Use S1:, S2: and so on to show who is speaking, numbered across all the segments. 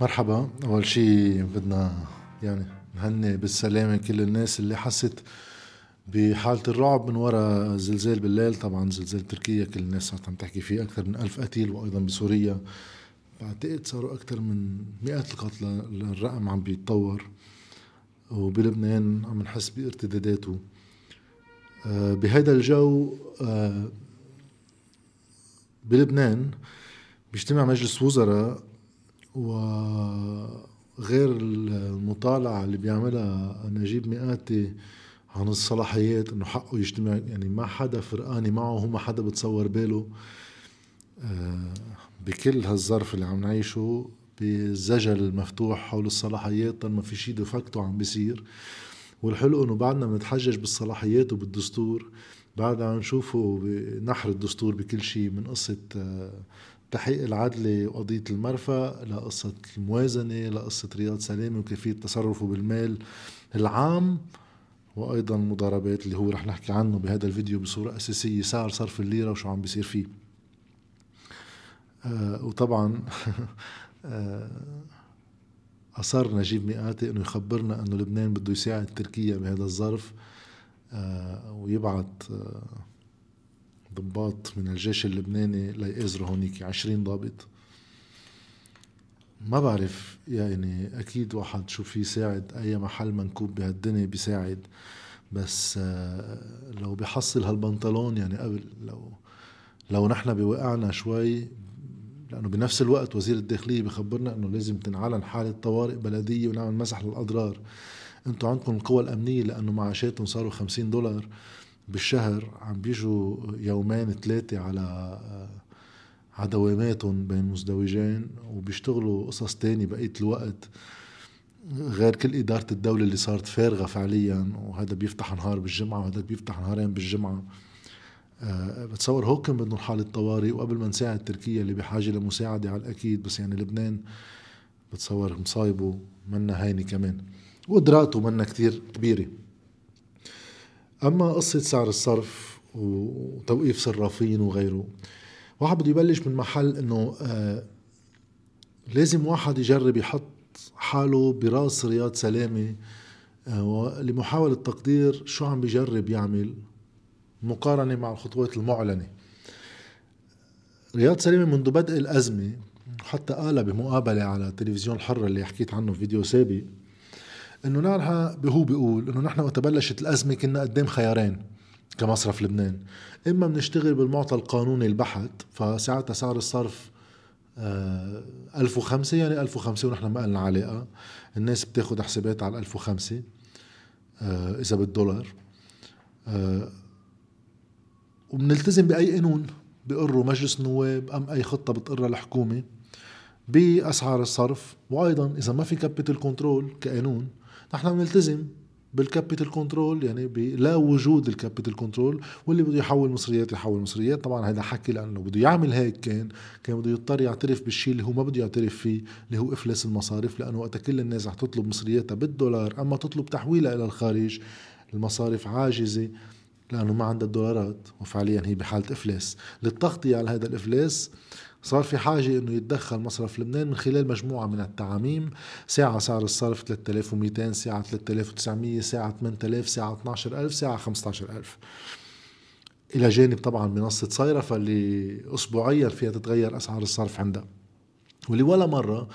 S1: مرحبا. أول شيء بدنا يعني نهني بالسلامة كل الناس اللي حست بحالة الرعب من وراء زلزال بالليل. طبعا زلزال تركيا كل الناس عم تحكي فيه أكثر من ألف قتيل وأيضا بسوريا. بعتقد صاروا أكثر من مئات القتلى الرقم عم بيتطور. وبلبنان عم نحس بارتداداته. آه، بهذا الجو آه، بلبنان بيجتمع مجلس وزراء وغير المطالعة اللي بيعملها نجيب مئاتي عن الصلاحيات إنه حقه يجتمع يعني ما حدا فرقاني معه هو ما حدا بتصور باله. آه، بكل هالظرف اللي عم نعيشه بالزجل المفتوح حول الصلاحيات طال ما في شيء دفكتو عم بيصير. والحلو إنه بعدنا بنتحجج بالصلاحيات وبالدستور بعد عم نشوفه بنحر الدستور بكل شيء من قصة آه، تحقيق العدل وقضية المرفأ لقصة الموازنة لقصة رياض سلامة وكيفية تصرفه بالمال العام وأيضا المضاربات اللي هو رح نحكي عنه بهذا الفيديو بصورة أساسية سعر صرف الليرة وشو عم بيصير فيه. آه وطبعا آه أصر نجيب مئاتي أنه يخبرنا أنه لبنان بده يساعد تركيا بهذا الظرف آه ويبعث آه ضباط من الجيش اللبناني ليأزروا هونيك. عشرين ضابط. ما بعرف يعني أكيد واحد شو في يساعد أي محل منكوب بهالدنيا بيساعد. بس آه، لو بحصل هالبنطلون يعني قبل لو لو نحن بوقعنا شوي لأنه بنفس الوقت وزير الداخلية بخبرنا إنه لازم تنعلن حالة طوارئ بلدية ونعمل مسح للأضرار. أنتم عندكم القوى الأمنية لأنه معاشاتهم صاروا 50 دولار. بالشهر عم بيجوا يومين ثلاثة على آه، على دواماتهم بين مزدوجين وبيشتغلوا قصص تاني بقية الوقت غير كل إدارة الدولة اللي صارت فارغة فعليا وهذا بيفتح نهار بالجمعة وهذا بيفتح نهارين بالجمعة. أه بتصور هو كان بدهم حالة طوارئ وقبل ما نساعد تركيا اللي بحاجة لمساعدة على الأكيد بس يعني لبنان بتصور مصايبه منا هيني كمان. وقدراته منا كتير كبيرة. أما قصة سعر الصرف وتوقيف صرافين وغيره واحد بده يبلش من محل إنه آه لازم واحد يجرب يحط حاله براس رياض سلامة آه لمحاولة تقدير شو عم بيجرب يعمل مقارنة مع الخطوات المعلنة. رياض سلامة منذ بدء الأزمة حتى قالها بمقابلة على تلفزيون الحرة اللي حكيت عنه في فيديو سابق إنه نحن هو بيقول إنه نحن وقت بلشت الأزمة كنا قدام خيارين كمصرف لبنان. إما بنشتغل بالمعطى القانوني البحت فساعتها سعر الصرف آه 1005 يعني 1005 ونحن ما لنا علاقه الناس بتاخذ حسابات على 1005 آه إذا بالدولار. آه وبنلتزم بأي قانون بقره مجلس النواب أم أي خطة بتقرها الحكومة بأسعار الصرف. وأيضا إذا ما في capital control كقانون نحن بنلتزم بال capital control يعني بلا وجود ال capital control واللي بده يحول مصريات يحول مصريات. طبعا هذا حكي لأنه بده يعمل هيك كان كان بده يضطر يعترف بالشيء اللي هو ما بده يعترف فيه اللي هو إفلاس المصارف لأنه وقت كل الناس رح تطلب مصرياتها بالدولار أما تطلب تحويلها إلى الخارج المصارف عاجزة لأنه ما عندها الدولارات وفعليا هي بحالة إفلاس. للتغطية على هذا الإفلاس صار في حاجة إنه يتدخل مصرف لبنان من خلال مجموعة من التعاميم. ساعة سعر الصرف 3200 ساعة 3900 ساعة 8000 ساعة 12000 ساعة 15000 إلى جانب طبعا منصة صيرفة اللي أسبوعيا فيها تتغير أسعار الصرف عندها. واللي ولا مرة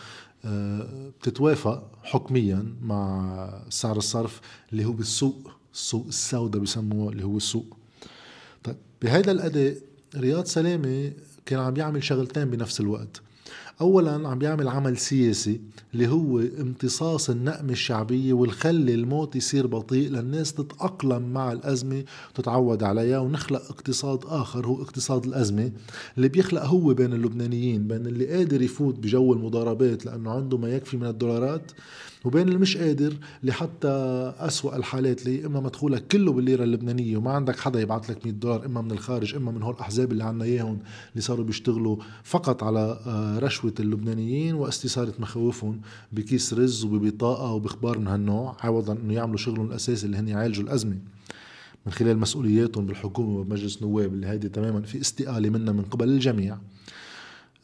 S1: آه، بتتوافق حكميا مع سعر الصرف اللي هو بالسوق السوق السوداء بسموه اللي هو السوق. طيب بهذا الأداء رياض سلامة كان عم يعمل شغلتين بنفس الوقت. اولا عم بيعمل عمل سياسي اللي هو امتصاص النقمة الشعبية والخلي الموت يصير بطيء للناس تتأقلم مع الأزمة وتتعود عليها ونخلق اقتصاد آخر هو اقتصاد الأزمة اللي بيخلق هو بين اللبنانيين بين اللي قادر يفوت بجو المضاربات لأنه عنده ما يكفي من الدولارات وبين اللي مش قادر اللي حتى أسوأ الحالات اللي إما مدخولك كله بالليرة اللبنانية وما عندك حدا يبعث لك 100 دولار إما من الخارج إما من هول الأحزاب اللي عنا إياهم اللي صاروا بيشتغلوا فقط على آه، رشوة اللبنانيين واستثارة مخاوفهم بكيس رز وببطاقة وبخبار من هالنوع. عوضا إنه يعملوا شغلهم الأساسي اللي هن يعالجوا الأزمة. من خلال مسؤولياتهم بالحكومة وبمجلس نواب اللي هيدي تماما في استقالة منا من قبل الجميع.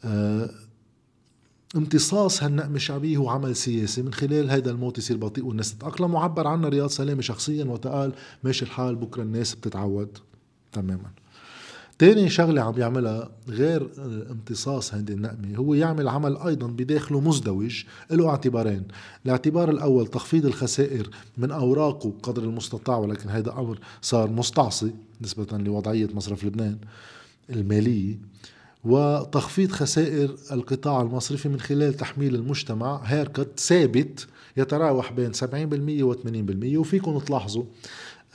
S1: آه امتصاص هالنقمة الشعبية هو عمل سياسي. من خلال هيدا الموت يصير بطيء والناس تتأقلم. وعبر عنها رياض سلامة شخصيا وتقال ماشي الحال بكرة الناس بتتعود تماما. تاني شغلة عم يعملها غير امتصاص هذه النقمة هو يعمل عمل أيضا بداخله مزدوج له اعتبارين الاعتبار الأول تخفيض الخسائر من أوراقه قدر المستطاع ولكن هذا أمر صار مستعصي نسبة لوضعية مصرف لبنان المالية وتخفيض خسائر القطاع المصرفي من خلال تحميل المجتمع هيركت ثابت يتراوح بين 70% و 80% وفيكم تلاحظوا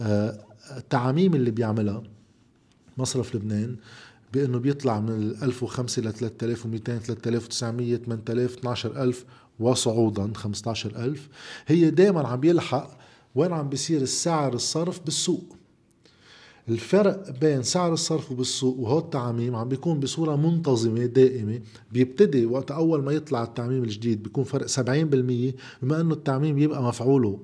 S1: آه، التعاميم اللي بيعملها مصرف لبنان بأنه بيطلع من 1005 ل 3200 3900 8000 12000 وصعودا 15000 هي دائما عم يلحق وين عم بيصير السعر الصرف بالسوق. الفرق بين سعر الصرف بالسوق وهو التعميم عم بيكون بصورة منتظمة دائمة. بيبتدي وقت أول ما يطلع التعميم الجديد بيكون فرق 70% بما أنه التعميم يبقى مفعوله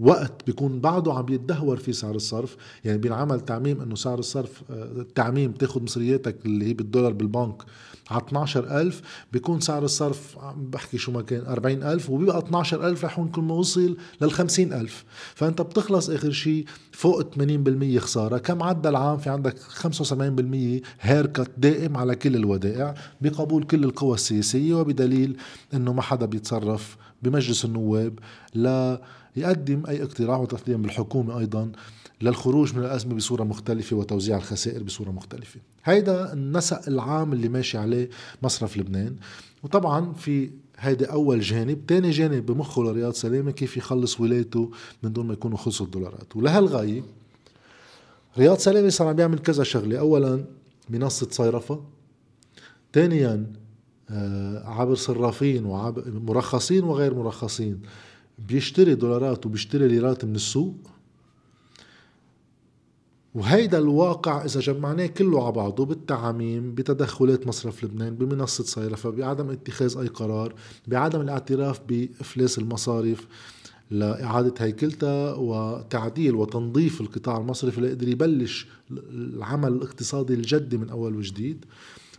S1: وقت بيكون بعده عم يتدهور في سعر الصرف. يعني بينعمل تعميم إنه سعر الصرف آه، التعميم تاخذ مصرياتك اللي هي بالدولار بالبنك على 12000 بيكون سعر الصرف بحكي شو ما كان 40000 وبيبقى 12000 رح يكون ما وصل لل 50000 فأنت بتخلص آخر شيء فوق 80% خسارة. كم عدى العام؟ في عندك 75% هيركت دائم على كل الودائع بقبول كل القوى السياسية وبدليل إنه ما حدا بيتصرف بمجلس النواب لا يقدم أي اقتراح وتقديم بالحكومة أيضا للخروج من الأزمة بصورة مختلفة وتوزيع الخسائر بصورة مختلفة. هيدا النسق العام اللي ماشي عليه مصرف لبنان. وطبعا في هيدا أول جانب تاني جانب بمخه لرياض سلامة كيف يخلص ولايته من دون ما يكونوا خلصوا الدولارات. ولهالغاية رياض سلامة صار عم بيعمل كذا شغلة. أولا منصة صيرفة ثانيا آه، عبر صرافين وعبر مرخصين وغير مرخصين. بيشتري دولارات وبيشتري ليرات من السوق. وهيدا الواقع إذا جمعناه كله على بعضه بالتعاميم بتدخلات مصرف لبنان بمنصة صيرفة بعدم اتخاذ أي قرار بعدم الاعتراف بإفلاس المصارف لإعادة هيكلتها وتعديل وتنظيف القطاع المصرفي ليقدر يبلش العمل الاقتصادي الجدي من أول وجديد.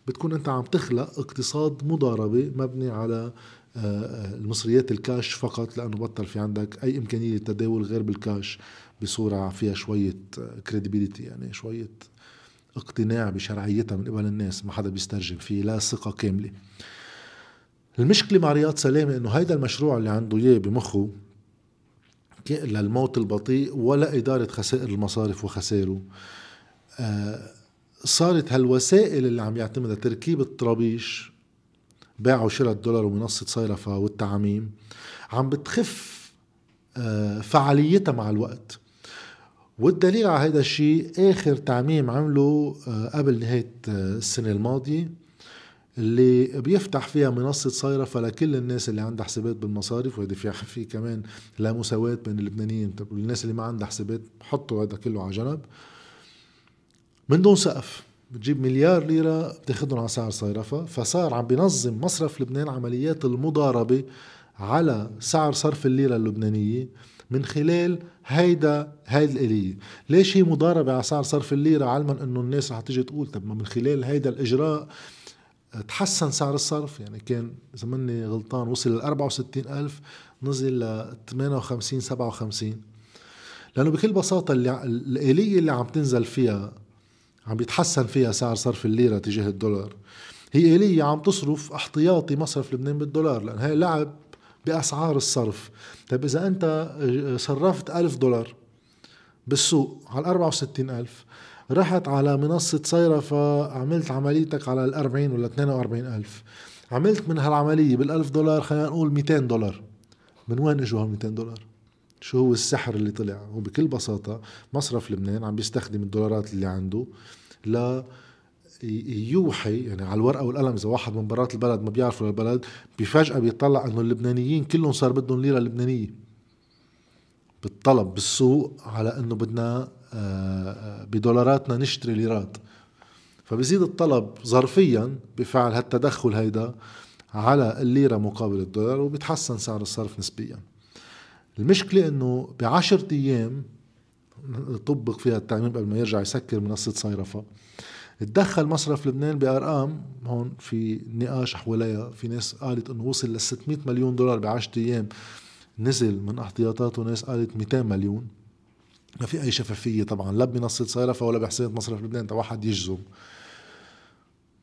S1: بتكون أنت عم تخلق اقتصاد مضاربة مبني على المصريات الكاش فقط لأنه بطل في عندك أي إمكانية للتداول غير بالكاش بصورة فيها شوية credibility يعني شوية اقتناع بشرعيتها من قبل الناس ما حدا بيسترجم فيه لا ثقة كاملة. المشكلة مع رياض سلامة إنه هيدا المشروع اللي عنده إياه بمخه للموت البطيء ولا إدارة خسائر المصارف وخسائره. آه، صارت هالوسائل اللي عم يعتمدها تركيب الطرابيش بيع وشراء الدولار ومنصة صيرفة والتعميم عم بتخف آه، فعاليتها مع الوقت. والدليل على هذا الشيء آخر تعميم عمله آه، قبل نهاية آه، السنة الماضية اللي بيفتح فيها منصة صيرفة لكل الناس اللي عندها حسابات بالمصارف وهذا في في كمان لا مساواة بين اللبنانيين. الناس اللي ما عندها حسابات حطوا هذا كله على جنب. من دون سقف. بتجيب مليار ليرة بتاخدهم على سعر صيرفة فصار عم بينظم مصرف لبنان عمليات المضاربة على سعر صرف الليرة اللبنانية من خلال هيدا هيدي الآلية ليش هي مضاربة على سعر صرف الليرة؟ علما إنه الناس رح تيجي تقول طب ما من خلال هيدا الإجراء تحسن سعر الصرف. يعني كان إذا ماني غلطان وصل ل 64 ألف نزل ل 58 57 لأنه بكل بساطة الآلية اللي عم تنزل فيها عم بيتحسن فيها سعر صرف الليرة تجاه الدولار. هي آلية عم تصرف احتياطي مصرف لبنان بالدولار لأن هي لعب بأسعار الصرف. طيب إذا أنت صرفت ألف دولار بالسوق على 64 ألف رحت على منصة صيرفة عملت عمليتك على ال 40 ولا 42 ألف. عملت من هالعملية بالألف دولار خلينا نقول 200 دولار. من وين إجوا هال 200 دولار؟ شو هو السحر اللي طلع؟ وبكل بساطة مصرف لبنان عم بيستخدم الدولارات اللي عنده لا يوحي يعني على الورقة والقلم إذا واحد من برات البلد ما بيعرفوا البلد بفجأة بيطلع إنه اللبنانيين كلهم صار بدهم ليرة لبنانية. بالطلب بالسوق على إنه بدنا آه، بدولاراتنا نشتري ليرات. فبزيد الطلب ظرفيا بفعل هالتدخل هيدا على الليرة مقابل الدولار وبيتحسن سعر الصرف نسبيا. المشكلة إنه بعشرة أيام طبق فيها التعميم قبل ما يرجع يسكر منصة صيرفة. تدخل مصرف لبنان بأرقام هون في نقاش حواليها. في ناس قالت إنه وصل ل 600 مليون دولار ب 10 أيام. نزل من احتياطاته ناس قالت 200 مليون. ما في أي شفافية طبعا لا بمنصة صيرفة ولا بحسابات مصرف لبنان واحد يجزم.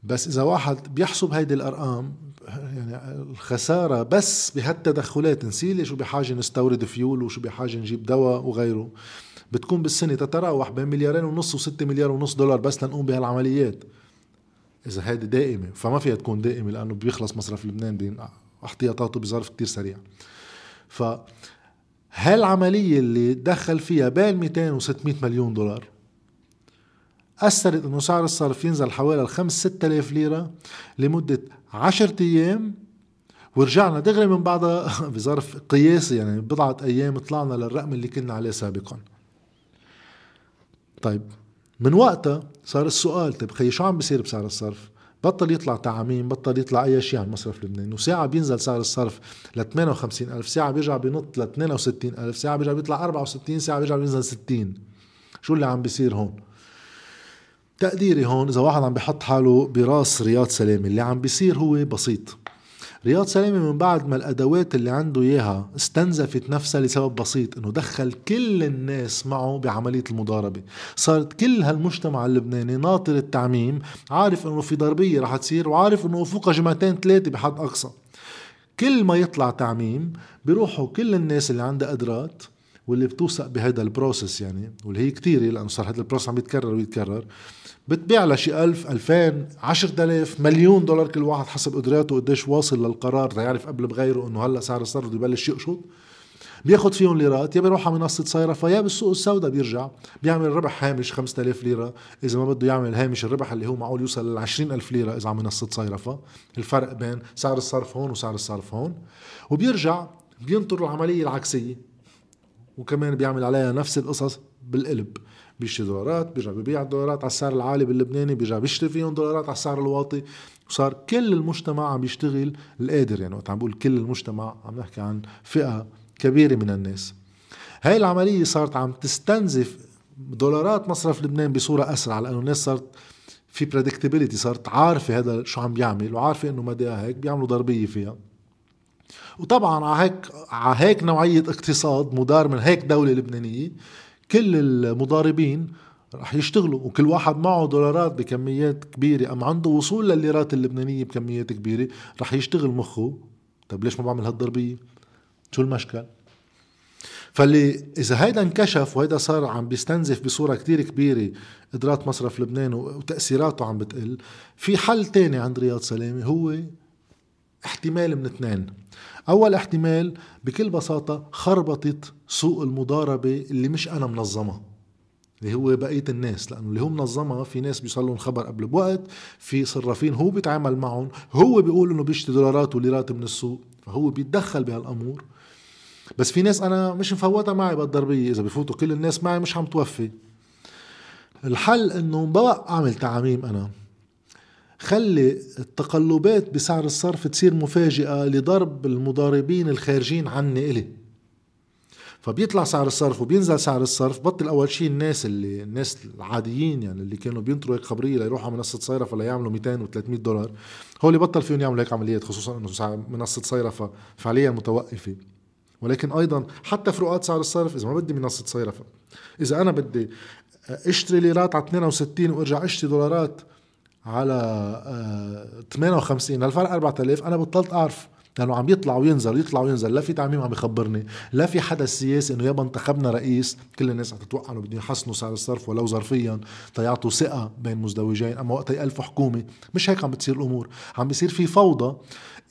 S1: بس إذا واحد بيحسب هيدي الأرقام يعني الخسارة بس بهالتدخلات نسيلي شو بحاجة نستورد فيول وشو بحاجة نجيب دواء وغيره. بتكون بالسنة تتراوح بين مليارين ونص وستة مليار ونص دولار بس لنقوم بهالعمليات. إذا هيدي دائمة فما فيها تكون دائمة لأنه بيخلص مصرف لبنان باحتياطاته بظرف كتير سريع. ف هالعملية اللي دخل فيها بين 200 و 600 مليون دولار أثرت أنه سعر الصرف ينزل حوالي 5 6000 ليرة لمدة 10 أيام. ورجعنا دغري من بعدها بظرف قياسي يعني بضعة أيام طلعنا للرقم اللي كنا عليه سابقا. طيب من وقتها صار السؤال طيب خي شو عم بيصير بسعر الصرف؟ بطل يطلع تعميم بطل يطلع أي شيء عن مصرف لبنان. وساعة بينزل سعر الصرف ل 58 ألف ساعة بيرجع بينط ل 62 ألف ساعة بيرجع بيطلع 64 ساعة بيرجع بينزل 60 شو اللي عم بيصير هون؟ تقديري هون إذا واحد عم بيحط حاله براس رياض سلامي اللي عم بيصير هو بسيط. رياض سلامي من بعد ما الأدوات اللي عنده إياها استنزفت نفسها لسبب بسيط إنه دخل كل الناس معه بعملية المضاربة. صارت كل هالمجتمع اللبناني ناطر التعميم عارف إنه في ضربة رح تصير وعارف إنه فوقها جمعتين ثلاثة بحد أقصى. كل ما يطلع تعميم بيروحوا كل الناس اللي عندها قدرات واللي بتوثق بهذا ال process يعني واللي هي كثيره لأنه صار هذا ال process عم يتكرر ويتكرر بتبيع لها شي 1000 2000 10000 مليون دولار كل واحد حسب قدراته قديش واصل للقرار. ليعرف قبل بغيره إنه هلأ سعر الصرف بده يبلش يقشط. بياخذ فيهم ليرات يا بيروح على منصة صيرفة يا بالسوق السوداء بيرجع بيعمل ربح هامش 5000 ليرة. إذا ما بده يعمل هامش الربح اللي هو معقول يوصل ل 20000 ليرة إذا على منصة صيرفة الفرق بين سعر الصرف هون وسعر الصرف هون. وبيرجع بينطر العملية العكسية. وكمان بيعمل عليها نفس القصص بالقلب. بيشتري دولارات بيرجع ببيع الدولارات على السعر العالي باللبناني بيرجع بيشتري فيهم دولارات على السعر الواطي. وصار كل المجتمع عم بيشتغل القادر يعني وقت عم بقول كل المجتمع عم نحكي عن فئة كبيرة من الناس. هاي العملية صارت عم تستنزف دولارات مصرف لبنان بصورة أسرع لأنه الناس صارت في بريدكتبيليتي صارت عارفة هذا شو عم بيعمل وعارفة إنه مداها هيك بيعملوا ضربية فيها. وطبعا على هيك على هيك نوعية اقتصاد مدار من هيك دولة لبنانية كل المضاربين رح يشتغلوا وكل واحد معه دولارات بكميات كبيرة. أم عنده وصول للليرات اللبنانية بكميات كبيرة رح يشتغل مخه. طيب ليش ما بعمل هالضربية؟ شو المشكل؟ فاللي إذا هيدا انكشف وهيدا صار عم بيستنزف بصورة كتير كبيرة قدرات مصرف لبنان وتأثيراته عم بتقل. في حل تاني عند رياض سلامة هو احتمال من اثنين. اول احتمال بكل بساطة خربطت سوق المضاربة اللي مش أنا منظمها اللي هو بقية الناس لأنه اللي هو منظمها في ناس بيوصل لهم خبر قبل بوقت في صرافين هو بيتعامل معهم هو بيقول إنه بيشتري دولارات وليرات من السوق فهو بيتدخل بهالأمور. بس في ناس أنا مش مفوتها معي بالضربية إذا بفوتوا كل الناس معي مش عم توفي. الحل إنه بوقع أعمل تعاميم أنا. خلي التقلبات بسعر الصرف تصير مفاجئة لضرب المضاربين الخارجين عني إلي. فبيطلع سعر الصرف وبينزل سعر الصرف بطل أول شيء الناس اللي الناس العاديين يعني اللي كانوا بينطروا هيك خبرية ليروحوا على منصة صيرفه ليعملوا 200 و300 دولار هول بطل فيهم يعملوا هيك عمليات خصوصا إنه منصة صيرفه فعليا متوقفة. ولكن أيضا حتى فروقات سعر الصرف إذا ما بدي منصة صيرفه إذا أنا بدي أشتري ليرات على 62 وأرجع أشتري دولارات على 58 آه، الفرق 4000 أنا بطلت أعرف لأنه عم يطلع وينزل يطلع وينزل. لا في تعميم عم يخبرني لا في حدث سياسي إنه يابا انتخبنا رئيس. كل الناس عم تتوقع إنه بدهم يحسنوا سعر الصرف ولو ظرفيا تيعطوا ثقة بين مزدوجين. أما وقت يالفوا حكومة مش هيك عم بتصير الأمور. عم بيصير في فوضى.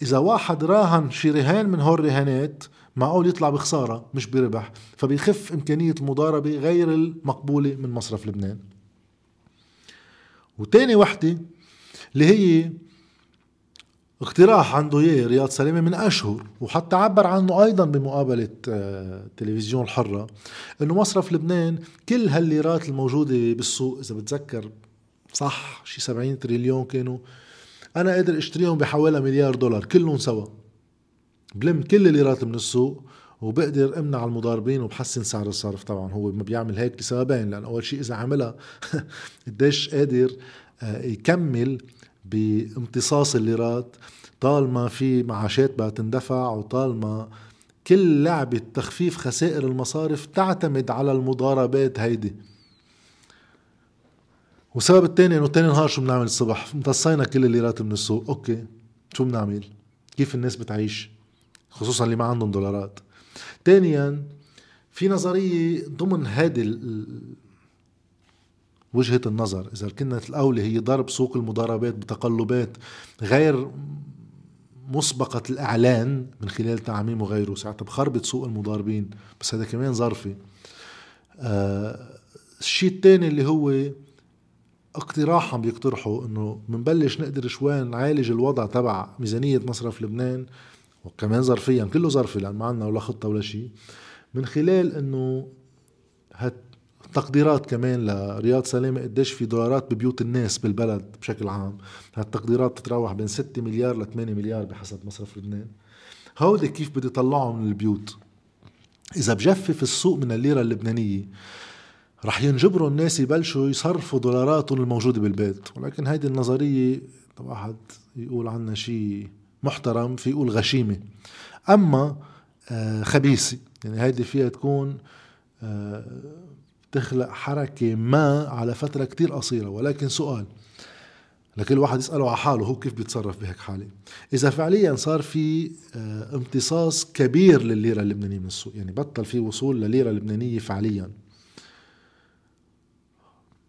S1: إذا واحد راهن شي رهان من هول الرهانات معقول يطلع بخسارة مش بربح. فبيخف إمكانية المضاربه غير المقبولة من مصرف لبنان. وتاني وحدة اللي هي اقتراح عنده إياه رياض سلامه من أشهر وحتى عبر عنه أيضا بمقابلة آه، تلفزيون الحرة إنه مصرف لبنان كل هالليرات الموجودة بالسوق إذا بتذكر صح شي 70 تريليون كانوا أنا قادر أشتريهم بحوالي مليار دولار كلهم سوا. بلم كل الليرات من السوق وبقدر أمنع المضاربين وبحسن سعر الصرف طبعا. هو ما بيعمل هيك لسببين لأن أول شيء إذا عملها قديش قادر آه، يكمل بامتصاص الليرات. طالما في معاشات بقى تندفع وطالما كل لعبة تخفيف خسائر المصارف تعتمد على المضاربات هيدي. والسبب الثاني إنه تاني نهار شو بنعمل الصبح؟ امتصينا كل الليرات من السوق. أوكي شو بنعمل؟ كيف الناس بتعيش؟ خصوصا اللي ما عندهم دولارات. ثانيا في نظرية ضمن هذه وجهة النظر إذا كانت الأولى هي ضرب سوق المضاربات بتقلبات غير مسبقة الإعلان من خلال تعميم وغيره ساعتها بخربط سوق المضاربين بس هذا كمان ظرفي. آه الشيء الثاني اللي هو اقتراح عم بيقترحوا إنه بنبلش نقدر شوي نعالج الوضع تبع ميزانية مصرف لبنان وكمان ظرفيا كله ظرفي لأن ما عندنا ولا خطة ولا شيء. من خلال إنه هت تقديرات كمان لرياض سلامة قديش في دولارات ببيوت الناس بالبلد بشكل عام. هالتقديرات بتتراوح بين 6 مليار ل 8 مليار بحسب مصرف لبنان. هودي كيف بدي طلعهم من البيوت إذا بجفف السوق من الليرة اللبنانية رح ينجبروا الناس يبلشوا يصرفوا دولاراتهم الموجودة بالبيت. ولكن هيدي النظرية واحد يقول عنها شيء؟ محترم في يقول غشيمة. أما آه، خبيثة. يعني هيدي فيها تكون آه، تخلق حركة ما على فترة كتير قصيرة. ولكن سؤال لكل واحد يسأله على حاله هو كيف بيتصرف بهيك حالة؟ إذا فعليا صار في آه، امتصاص كبير للليرة اللبنانية من السوق يعني بطل في وصول لليرة اللبنانية فعليا.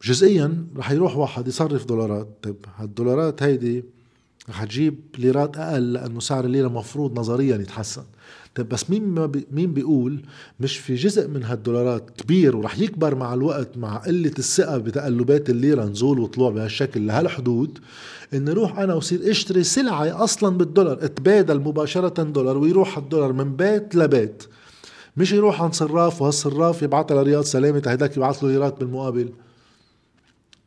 S1: جزئيا رح يروح واحد يصرف دولارات. طيب هالدولارات هيدي رح تجيب ليرات أقل لأنه سعر الليره مفروض نظريا يتحسن. طيب بس مين ما بي مين بيقول مش في جزء من هالدولارات كبير ورح يكبر مع الوقت مع قلة الثقة بتقلبات الليرة نزول وطلوع بهالشكل لهالحدود اني روح أنا وصير إشتري سلعة أصلا بالدولار اتبادل مباشرة دولار ويروح الدولار من بيت لبيت. مش يروح عند صراف وهالصراف يبعثها لرياض سلامة هيداك يبعث له ليرات بالمقابل.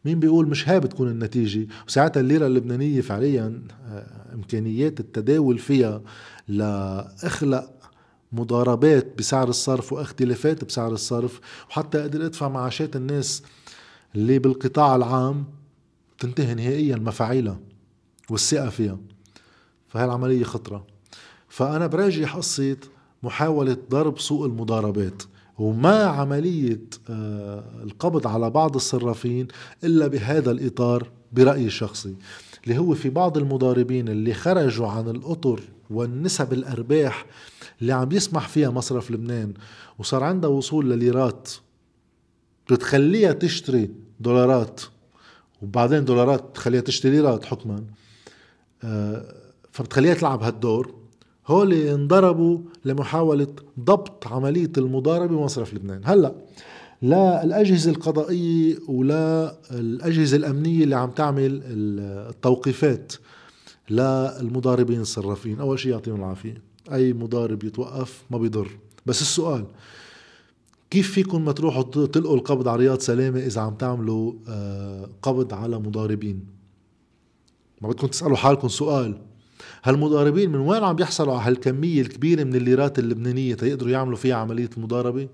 S1: مين بيقول مش هاي بتكون النتيجة؟ وساعتها الليرة اللبنانية فعليا آه، إمكانيات التداول فيها لأخلق مضاربات بسعر الصرف واختلافات بسعر الصرف. وحتى أقدر أدفع معاشات الناس اللي بالقطاع العام تنتهي نهائيا مفاعيلها والثقة فيها. فهي العملية خطرة. فأنا براجح قصة محاولة ضرب سوق المضاربات. وما عملية آه، القبض على بعض الصرافين إلا بهذا الإطار برأيي الشخصي اللي هو في بعض المضاربين اللي خرجوا عن الأطر والنسب الأرباح اللي عم يسمح فيها مصرف لبنان وصار عندها وصول لليرات بتخليها تشتري دولارات وبعدين دولارات تخليها تشتري ليرات حكما آه، فبتخليها تلعب هالدور. هول انضربوا لمحاولة ضبط عملية المضاربة بمصرف لبنان. هلأ لا الأجهزة القضائية ولا الأجهزة الأمنية اللي عم تعمل التوقيفات للمضاربين الصرافين. أول شيء يعطيهم العافية. أي مضارب يتوقف ما بيضر. بس السؤال كيف فيكم ما تروحوا تلقوا القبض على رياض سلامة إذا عم تعملوا آه، قبض على مضاربين؟ ما بدكم تسألوا حالكم سؤال. هالمضاربين من وين عم يحصلوا على هالكمية الكبيرة من الليرات اللبنانية تيقدروا يعملوا فيها عملية المضاربة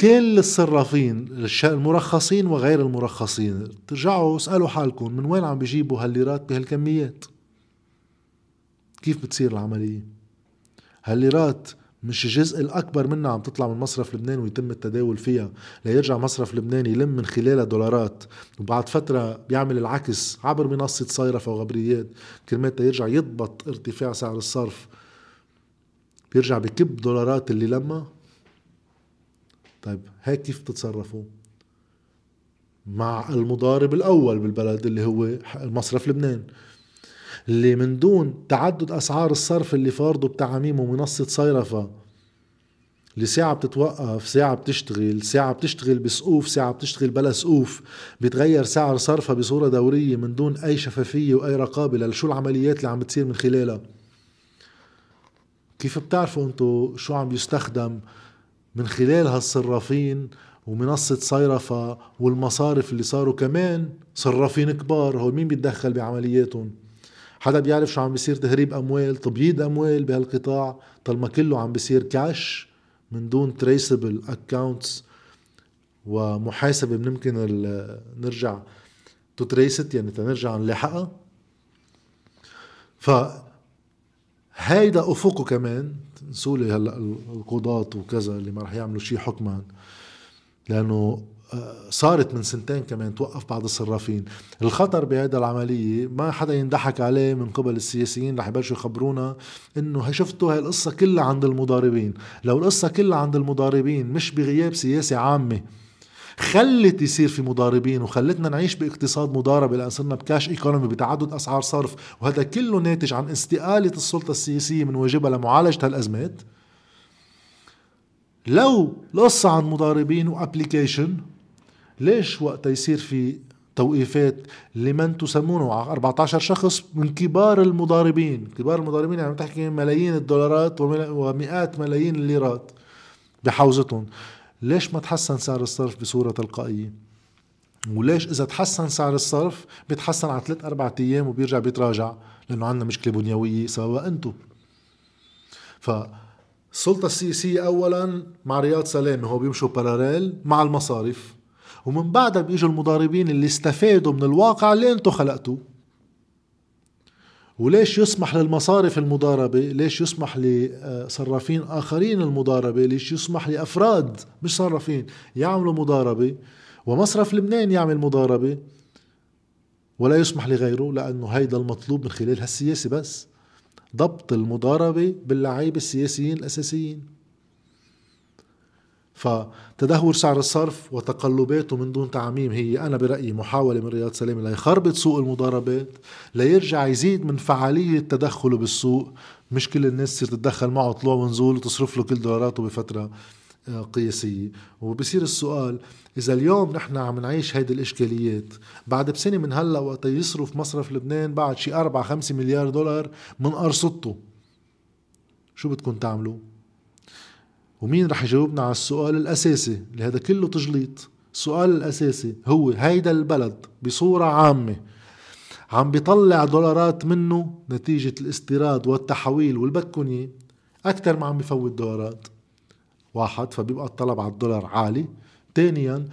S1: كل الصرافين المرخصين وغير المرخصين ترجعوا اسألوا حالكم من وين عم بيجيبوا هالليرات بهالكميات؟ كيف بتصير العملية؟ هالليرات مش الجزء الأكبر منها عم تطلع من مصرف لبنان ويتم التداول فيها ليرجع مصرف لبنان يلم من خلالها دولارات وبعد فترة بيعمل العكس عبر منصة صيرفة وغبريات. كرمال يرجع يضبط ارتفاع سعر الصرف. بيرجع بكب دولارات اللي لما طيب هيك كيف تتصرفوا؟ مع المضارب الأول بالبلد اللي هو مصرف لبنان. اللي من دون تعدد أسعار الصرف اللي فارضه بتعاميم ومنصة صيرفة. اللي ساعة بتتوقف ساعة بتشتغل ساعة بتشتغل بسقوف ساعة بتشتغل بلا سقوف. بيتغير سعر صرفها بصورة دورية من دون أي شفافية وأي رقابة لشو العمليات اللي عم بتصير من خلالها. كيف بتعرفوا انتو شو عم يستخدم من خلال هالصرافين ومنصة صيرفة والمصارف اللي صاروا كمان؟ صرافين كبار هو مين بيتدخل بعملياتهم؟ حدا بيعرف شو عم بيصير تهريب أموال تبييض أموال بهالقطاع؟ طالما كله عم بيصير كاش من دون traceable accounts ومحاسبة ممكن نرجع ت trace it يعني تنرجع نلاحقها. ف هيدا أفقه كمان نسولي هلأ القضاة وكذا اللي ما رح يعملوا شيء حكما لأنه صارت من سنتين كمان توقف بعض الصرافين. الخطر بهذا العملية ما حدا يندحك عليه من قبل السياسيين رح يبلشوا يخبرونا إنه شفتوا هاي القصة كلها عند المضاربين. لو القصة كلها عند المضاربين مش بغياب سياسة عامة. خلت يصير في مضاربين وخلتنا نعيش باقتصاد مضاربه لأن صرنا بكاش ايكونومي بتعدد أسعار صرف وهذا كله ناتج عن استقالة السلطة السياسية من واجبها لمعالجة هالأزمات. لو القصة عن مضاربين وابليكيشن ليش وقت يصير في توقيفات لمن تسمونه 14 شخص من كبار المضاربين؟ كبار المضاربين يعني تحكي ملايين الدولارات ومئات ملايين الليرات بحوزتهم. ليش ما تحسن سعر الصرف بصورة تلقائية؟ وليش إذا تحسن سعر الصرف بيتحسن على ثلاث أربعة أيام وبيرجع بيتراجع؟ لأنه عندنا مشكلة بنيوية سواء أنتم. فالسلطة السياسية أولا مع رياض سلامة هو بيمشوا باراليل مع المصارف. ومن بعدها بيجوا المضاربين اللي استفادوا من الواقع اللي أنتم خلقتوه. وليش يسمح للمصارف المضاربة؟ ليش يسمح لصرافين آخرين المضاربة؟ ليش يسمح لأفراد مش صرافين يعملوا مضاربة؟ ومصرف لبنان يعمل مضاربة؟ ولا يسمح لغيره لأنه هيدا المطلوب من خلال هالسياسة بس. ضبط المضاربة باللعيبة السياسيين الأساسيين. فتدهور سعر الصرف وتقلباته من دون تعميم. هي أنا برأيي محاولة من رياض سلامة ليخربط سوق المضاربات ليرجع يزيد من فعالية تدخله بالسوق. مش كل الناس تصير تتدخل معه طلوع ونزول وتصرف له كل دولاراته بفترة آه، قياسية. وبصير السؤال إذا اليوم نحن عم نعيش هيدي الإشكاليات بعد بسنة من هلأ وقت يصرف مصرف لبنان بعد شي 4 5 مليار دولار من أرصدته شو بدكم تعملوا؟ ومين رح يجاوبنا على السؤال الأساسي اللي هذا كله تجليط. السؤال الأساسي هو هيدا البلد بصورة عامة عم بيطلع دولارات منه نتيجة الاستيراد والتحويل والبكونية أكثر ما عم بفوت دولارات. واحد فبيبقى الطلب على الدولار عالي. ثانيا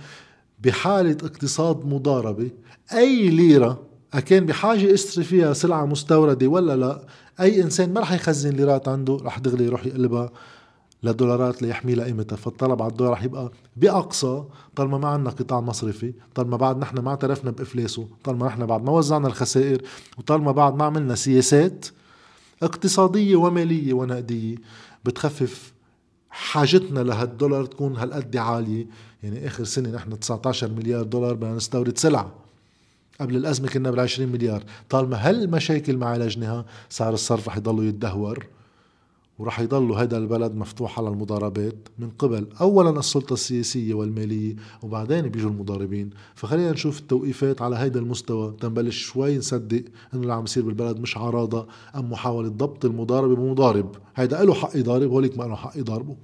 S1: بحالة اقتصاد مضاربة أي ليرة أكان بحاجة أشتري فيها سلعة مستوردة ولا لا أي إنسان ما رح يخزن ليرات عنده رح دغري يروح يقلبها. لدولارات ليحمي قيمتها فالطلب على الدولار رح يبقى بأقصى طالما ما عندنا قطاع مصرفي طالما بعد نحن ما اعترفنا بإفلاسه طالما نحن بعد ما وزعنا الخسائر وطالما بعد ما عملنا سياسات اقتصادية ومالية ونقدية بتخفف حاجتنا لهالدولار تكون هالقد عالية. يعني آخر سنة نحن 19 مليار دولار بدنا نستورد سلع قبل الأزمة كنا بال 20 مليار. طالما هالمشاكل ما عالجناها سعر الصرف رح يضلوا يتدهور. ورح يضل هذا البلد مفتوح على المضاربات من قبل. اولا السلطة السياسية والمالية وبعدين بيجوا المضاربين. فخلينا نشوف التوقيفات على هذا المستوى. تنبلش شوي نصدق إنه اللي عم يصير بالبلد مش عراضة أم محاولة ضبط المضاربة بمضارب. هيدا له حق يضارب هوليك ما له حق يضاربه.